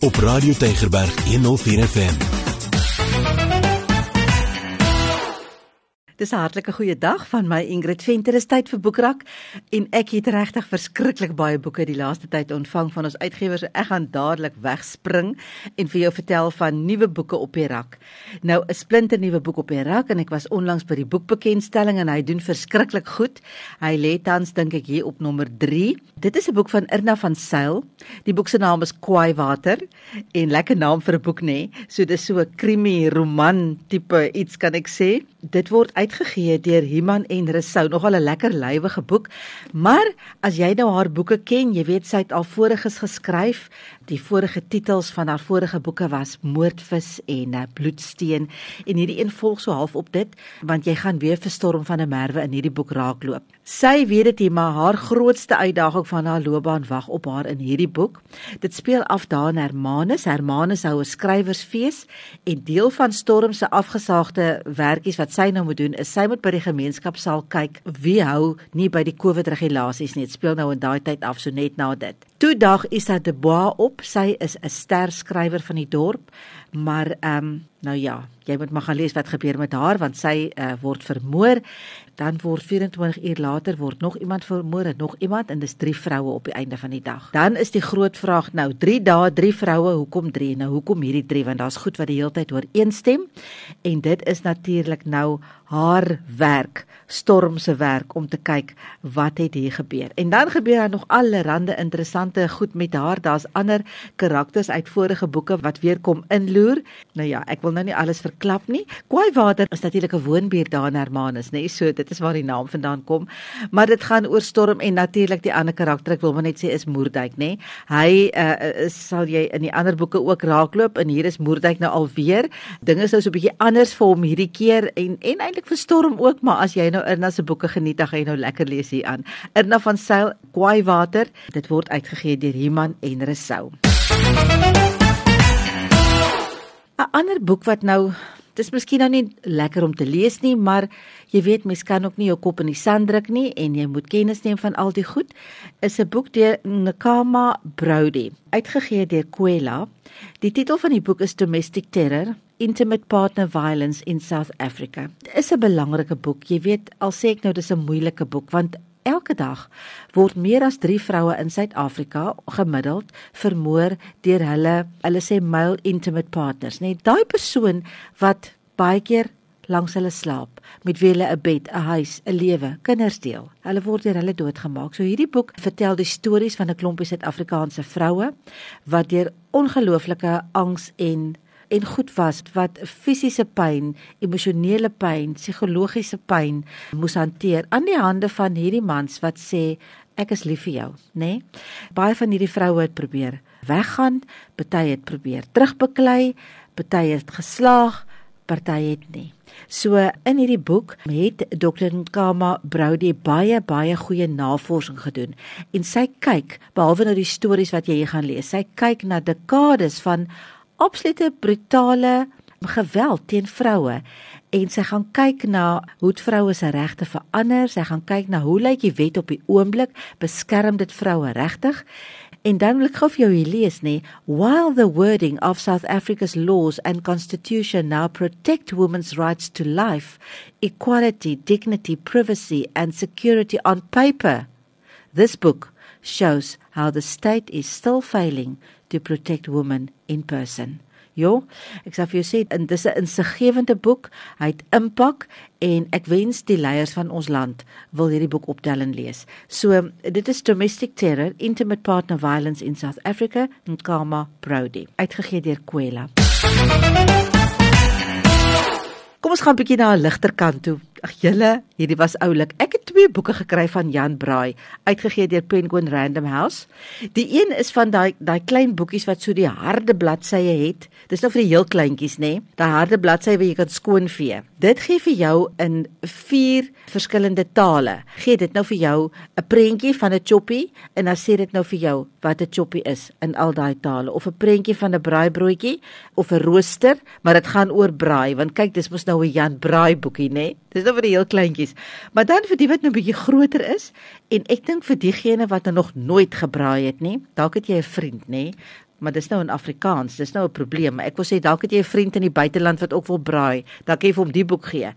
Op Radio Tygerberg 104 FM. Dis 'n hartlike goeie dag van my Ingrid Venter. Dis tyd vir boekrak en ek het regtig verskriklik baie boeke die laaste tyd ontvang van ons uitgewers. Ek gaan dadelik wegspring en vir jou vertel van nuwe boeke op die rak. Nou 'n splinter nuwe boek op die rak en ek was onlangs by die boekbekendstelling en hy doen verskriklik goed. Hy lê tans dink ek hier op nommer 3. Dit is 'n boek van Irna van Sail. Die boek se naam is Kwaai Water en lekker naam vir 'n boek nê. Nee. So dis so 'n krimi roman tipe iets kan ek sê. Dit word uit uitgegee deur Himan en Resou, nogal 'n lekker lywige boek. Maar as jy nou haar boeke ken, jy weet sy het al voriges geskryf. Die vorige titels van haar vorige boeke was Moordvis en uh, Bloedsteen en hierdie een volg so half op dit, want jy gaan weer verstorm van 'n merwe in hierdie boek raakloop. Sy weet dit, maar haar grootste uitdaging van haar loopbaan wag op haar in hierdie boek. Dit speel af daar in Hermanus. Hermanus hou 'n skrywersfees en deel van Storm se afgesaagde werkies wat sy nou moet doen is sy moet by die gemeenskap sal kyk wie hou nie by die COVID regulasies nie. Dit speel nou in daai tyd af so net na dit. Toe dag Isa de Bois op. Sy is 'n ster skrywer van die dorp, maar ehm um, nou ja, jy moet maar gaan lees wat gebeur met haar want sy uh, word vermoor dan word 24 uur later word nog iemand vermoor en nog iemand en dis drie vroue op die einde van die dag. Dan is die groot vraag nou 3 dae, drie vroue, hoekom 3? Nou hoekom hierdie 3 want daar's goed wat die hele tyd ooreenstem en dit is natuurlik nou haar werk, Storm se werk om te kyk wat het hier gebeur. En dan gebeur daar nog allerlei interessante goed met haar. Daar's ander karakters uit vorige boeke wat weer kom inloer. Nou ja, ek wil nou nie alles verklap nie. Kwaaiwater is natuurlik 'n woonbuurt daar in Hermanus, nê? Nee? So dit is waar die naam vandaan kom. Maar dit gaan oor Storm en natuurlik die ander karakter, ek wil maar net sê is Moerdijk, nê? Nee? Hy uh, is sal jy in die ander boeke ook raakloop en hier is Moerdijk nou alweer. Dinge is nou so 'n bietjie anders vir hom hierdie keer en en eintlik vir Storm ook, maar as jy nou Irna se boeke geniet, dan gaan jy nou lekker lees hier aan. Irna van Sail, Kwaaiwater. Dit word uitgegee deur Iman en Resou. 'n Ander boek wat nou dis miskien nou nie lekker om te lees nie, maar jy weet mens kan ook nie jou kop in die sand druk nie en jy moet kennis neem van al die goed. Is 'n boek deur Nkama Brody, uitgegee deur Kwela. Die titel van die boek is Domestic Terror: Intimate Partner Violence in South Africa. Dit is 'n belangrike boek. Jy weet, al sê ek nou dis 'n moeilike boek want Elke dag word meer as 3 vroue in Suid-Afrika gemiddeld vermoor deur hulle hulle sê male intimate partners, net daai persoon wat baie keer langs hulle slaap, met wie hulle 'n bed, 'n huis, 'n lewe, kinders deel. Hulle word deur hulle doodgemaak. So hierdie boek vertel die stories van 'n klompie Suid-Afrikaanse vroue wat deur ongelooflike angs en en goed was wat fisiese pyn, emosionele pyn, psigologiese pyn moes hanteer aan die hande van hierdie mans wat sê ek is lief vir jou, nê? Nee? Baie van hierdie vroue het probeer weggaan, party het probeer terugbeklei, party het geslaag, party het nie. So in hierdie boek het Dr. Nkama Brody baie baie goeie navorsing gedoen en sy kyk behalwe nou die stories wat jy hier gaan lees, sy kyk na dekades van absolute brutale geweld teen vroue. En sy gaan kyk na hoe vroue se regte verander, sy gaan kyk na hoe lyk die wet op die oomblik, beskerm dit vroue regtig? En dan wil ek gou vir jou hier lees nê, while the wording of South Africa's laws and constitution now protect women's rights to life, equality, dignity, privacy and security on paper, this book shows how the state is still failing to protect women in person. Jo, ek sê vir jou sê en dis 'n insiggewende boek. Hy het impak en ek wens die leiers van ons land wil hierdie boek optel en lees. So dit is Domestic Terror, Intimate Partner Violence in South Africa en Karma Brody, uitgegee deur Kwela. Kom ons gaan 'n bietjie na 'n ligter kant toe. Ag julle, hierdie was oulik. Ek het twee boeke gekry van Jan Braai, uitgegee deur Penguin Random House. Die een is van daai daai klein boekies wat so die harde bladsye het. Dis nou vir die heel kleintjies, nê? Nee? Daai harde bladsye wat jy kan skoonvee. Dit gee vir jou in vier verskillende tale. Gee dit nou vir jou 'n prentjie van 'n choppie en dan sê dit nou vir jou wat 'n choppie is in al daai tale of 'n prentjie van 'n braaibroodjie of 'n rooster, maar dit gaan oor braai want kyk, dis mos nou 'n Jan Braai boekie, nê? Nee? Dis nou vir die heel kleintjies. Maar dan vir die wat nou bietjie groter is en ek dink vir diegene wat nog nooit gebraai het nie, dalk het jy 'n vriend, nê, maar dis nou in Afrikaans. Dis nou 'n probleem. Ek wil sê dalk het jy 'n vriend in die buiteland wat ook wil braai. Dan kan jy vir hom die boek gee.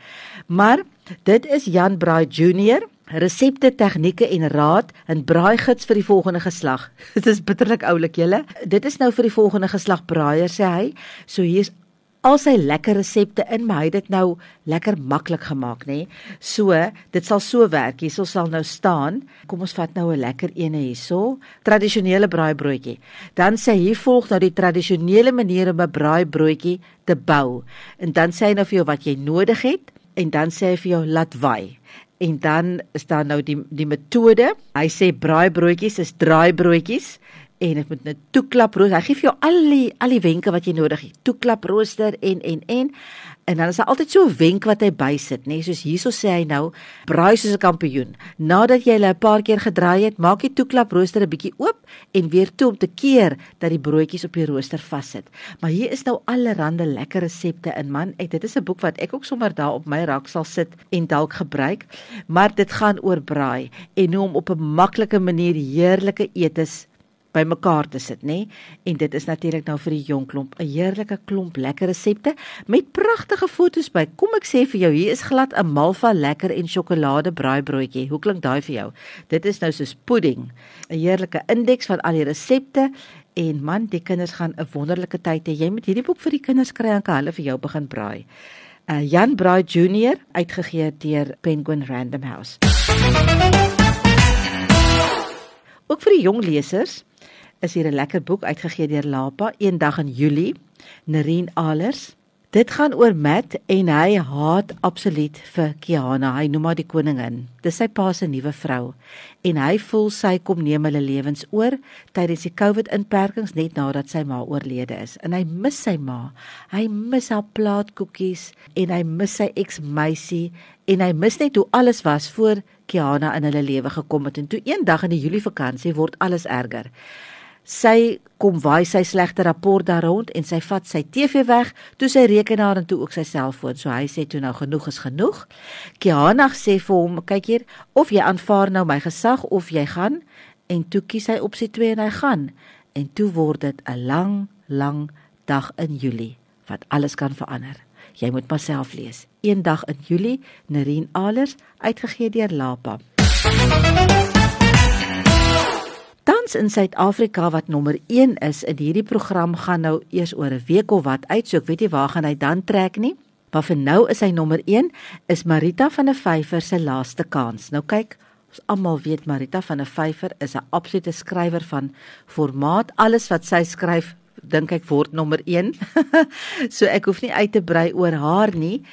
Maar dit is Jan Braai Junior resepte, tegnieke en raad in braaigids vir die volgende geslag. Dit is bitterlik oulik julle. Dit is nou vir die volgende geslag braaiers sê hy. So hier's al sy lekker resepte in, maar hy het dit nou lekker maklik gemaak, nê? So, dit sal so werk. Hierso sal nou staan. Kom ons vat nou 'n lekker ene hierso. Tradisionele braaibroodjie. Dan sê hier volg nou die tradisionele manier om 'n braaibroodjie te bou. En dan sê hy nou vir jou wat jy nodig het en dan sê hy vir jou laat waai. En dan is daar nou die die metode. Hy sê braaibroodjies is draaibroodjies en dit moet net toeklap rooster. Hy gee vir jou al die al die wenke wat jy nodig het. Toeklap rooster en en en en dan is daar altyd so 'n wenk wat hy bysit, nê? Nee? Soos hierso sê hy nou, braai soos 'n kampioen. Nadat jy hulle 'n paar keer gedraai het, maak jy toeklap rooster 'n bietjie oop en weer toe om te keer dat die broodjies op die rooster vassit. Maar hier is nou allerlei lekker resepte in, man. Ek dit is 'n boek wat ek ook sommer daar op my rak sal sit en dalk gebruik. Maar dit gaan oor braai en hoe om op 'n maklike manier heerlike etes bymekaar te sit, nê? En dit is natuurlik nou vir die jong klomp 'n heerlike klomp lekker resepte met pragtige foto's by. Kom ek sê vir jou, hier is glad 'n malva lekker en sjokolade braaibroodjie. Hoe klink daai vir jou? Dit is nou soos pudding. 'n Heerlike indeks van al die resepte en man, die kinders gaan 'n wonderlike tyd hê. Jy moet hierdie boek vir die kinders kry en kan hulle vir jou begin braai. Uh, Jan Braai Junior uitgegee deur Penguin Random House. Ook vir die jong lesers is hier 'n lekker boek uitgegee deur Lapa, Eendag in Julie, Nerine Alers. Dit gaan oor Matt en hy haat absoluut vir Kiana. Hy noem haar die koningin. Dis sy pa se nuwe vrou en hy voel sy kom neem hulle lewens oor tydens die COVID-inperkings net nadat sy ma oorlede is. En hy mis sy ma. Hy mis haar plaatkoekies en hy mis sy ex-meisie en hy mis net hoe alles was voor Kiana in hulle lewe gekom het en toe eendag in die Julie vakansie word alles erger. Sy kom waai sy slegte rapport daar rond en sy vat sy TV weg, toe sy rekenaar en toe ook sy selfoon. So hy sê toe nou genoeg is genoeg. Kiana sê vir hom, kyk hier, of jy aanvaar nou my gesag of jy gaan en toe kies hy opsie 2 en hy gaan. En toe word dit 'n lang, lang dag in Julie wat alles kan verander. Jy moet maar self lees. Eendag in Julie, Nerine Alers, uitgegee deur Lapa. Tans in Suid-Afrika wat nommer 1 is in hierdie program gaan nou eers oor 'n week of wat uit, so ek weet nie waar gaan hy dan trek nie. Maar vir nou is hy nommer 1 is Marita van der Vyver se laaste kans. Nou kyk, ons almal weet Marita van der Vyver is 'n absolute skrywer van formaat. Alles wat sy skryf dink ek word nommer 1. so ek hoef nie uit te brei oor haar nie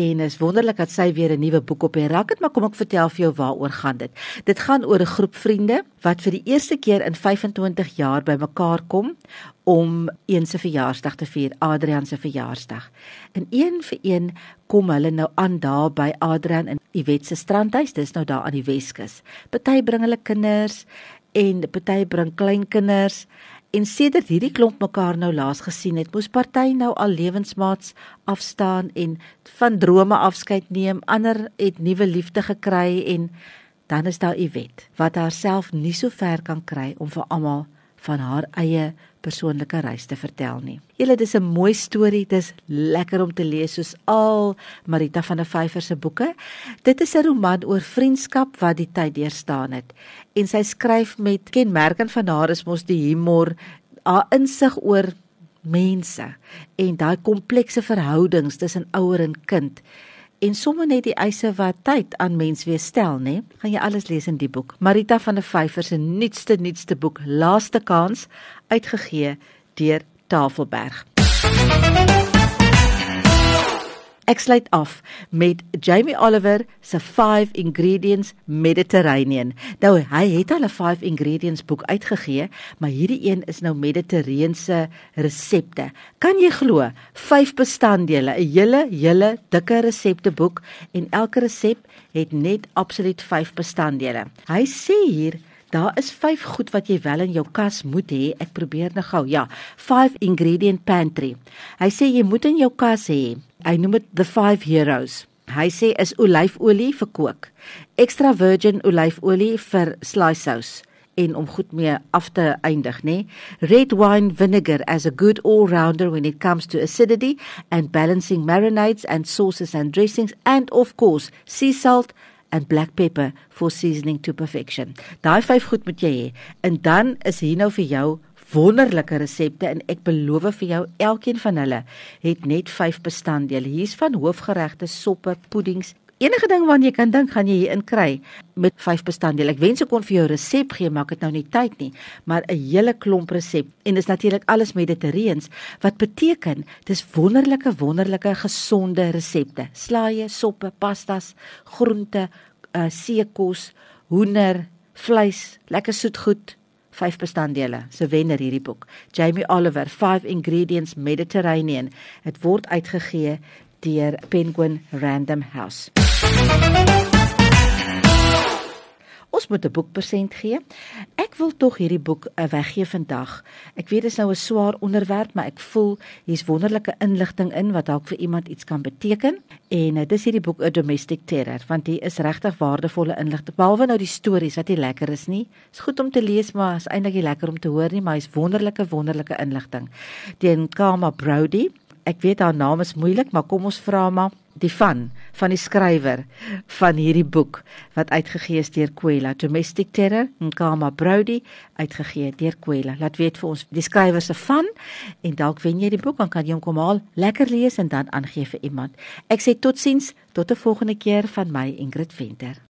en is wonderlik dat sy weer 'n nuwe boek op die rak het, maar kom ek vertel vir jou waaroor gaan dit. Dit gaan oor 'n groep vriende wat vir die eerste keer in 25 jaar bymekaar kom om een se verjaarsdag te vier, Adrian se verjaarsdag. En een vir een kom hulle nou aan daar by Adrian in Iwet se strandhuis, dis nou daar aan die Weskus. Party bring hulle kinders en party bring kleinkinders En sedert hierdie klomp mekaar nou laas gesien het, moes party nou al lewensmaats afstaan en van drome afskeid neem. Ander het nuwe liefde gekry en dan is daar Iwet wat haarself nie so ver kan kry om vir almal van haar eie persoonlike reis te vertel nie. Julle dis 'n mooi storie, dis lekker om te lees soos al Marita van der Vyver se boeke. Dit is 'n roman oor vriendskap wat die tyd deurstaan het. En sy skryf met kenmerkend van haar is mos die humor, haar insig oor mense en daai komplekse verhoudings tussen ouer en kind en sommer net die eise wat tyd aan mens weer stel, nê? Gaan jy alles lees in die boek. Marita van der Vyver se nuutste nuutste boek, Laaste Kans, uitgegee deur Tafelberg. Ek sluit af met Jamie Oliver se 5 Ingredients Mediterranean. Nou hy het al 'n 5 Ingredients boek uitgegee, maar hierdie een is nou Mediterrane resepte. Kan jy glo? 5 bestanddele, 'n hele hele dikke resepteboek en elke resep het net absoluut 5 bestanddele. Hy sê hier Daar is 5 goed wat jy wel in jou kas moet hê. Ek probeer nou gou. Ja, 5 ingredient pantry. Hy sê jy moet in jou kas hê. Hy noem dit the 5 heroes. Hy sê is olyfolie vir kook, extra virgin olyfolie vir slice sauce en om goed mee af te eindig, nê? Red wine vinegar as a good all-rounder when it comes to acidity and balancing marinades and sauces and dressings and of course sea salt and black pepper for seasoning to perfection. Daai vyf goed moet jy hê. En dan is hier nou vir jou wonderlike resepte en ek beloof vir jou elkeen van hulle het net 5 bestanddele. Hier's van hoofgeregte, soppe, puddings, Enige ding wat jy kan dink gaan jy hier in kry met vyf bestanddele. Ek wens ek kon vir jou resep gee, maar ek het nou nie tyd nie, maar 'n hele klomp resep en dis natuurlik alles mediterreens wat beteken dis wonderlike wonderlike gesonde resepte. Slaaië, soppe, pastas, groente, uh, seekos, hoender, vleis, lekker soetgoed vyf bestanddele. Se wenner hierdie boek, Jamie Oliver, 5 Ingredients Mediterranean. Dit word uitgegee deur Penguin Random House. Ons moet 'n boekpersent gee. Ek wil tog hierdie boek uh, weggee vandag. Ek weet dit is nou 'n swaar onderwerp, maar ek voel hier's wonderlike inligting in wat dalk vir iemand iets kan beteken. En uh, dis hierdie boek 'n domestic terror, want hier is regtig waardevolle inligting. Behalwe nou die stories wat nie lekker is nie. Is goed om te lees, maar is eintlik nie lekker om te hoor nie, maar hy's wonderlike wonderlike inligting. Teen Kama Brody ek weet haar naam is moeilik, maar kom ons vra maar die van van die skrywer van hierdie boek wat uitgegee is deur Kwela Domestic Terror Nkama Brody uitgegee deur Kwela. Laat weet vir ons die skrywer se van en dalk wen jy die boek dan kan jy hom kom haal, lekker lees en dan aangee vir iemand. Ek sê totsiens tot 'n volgende keer van my Ingrid Venter.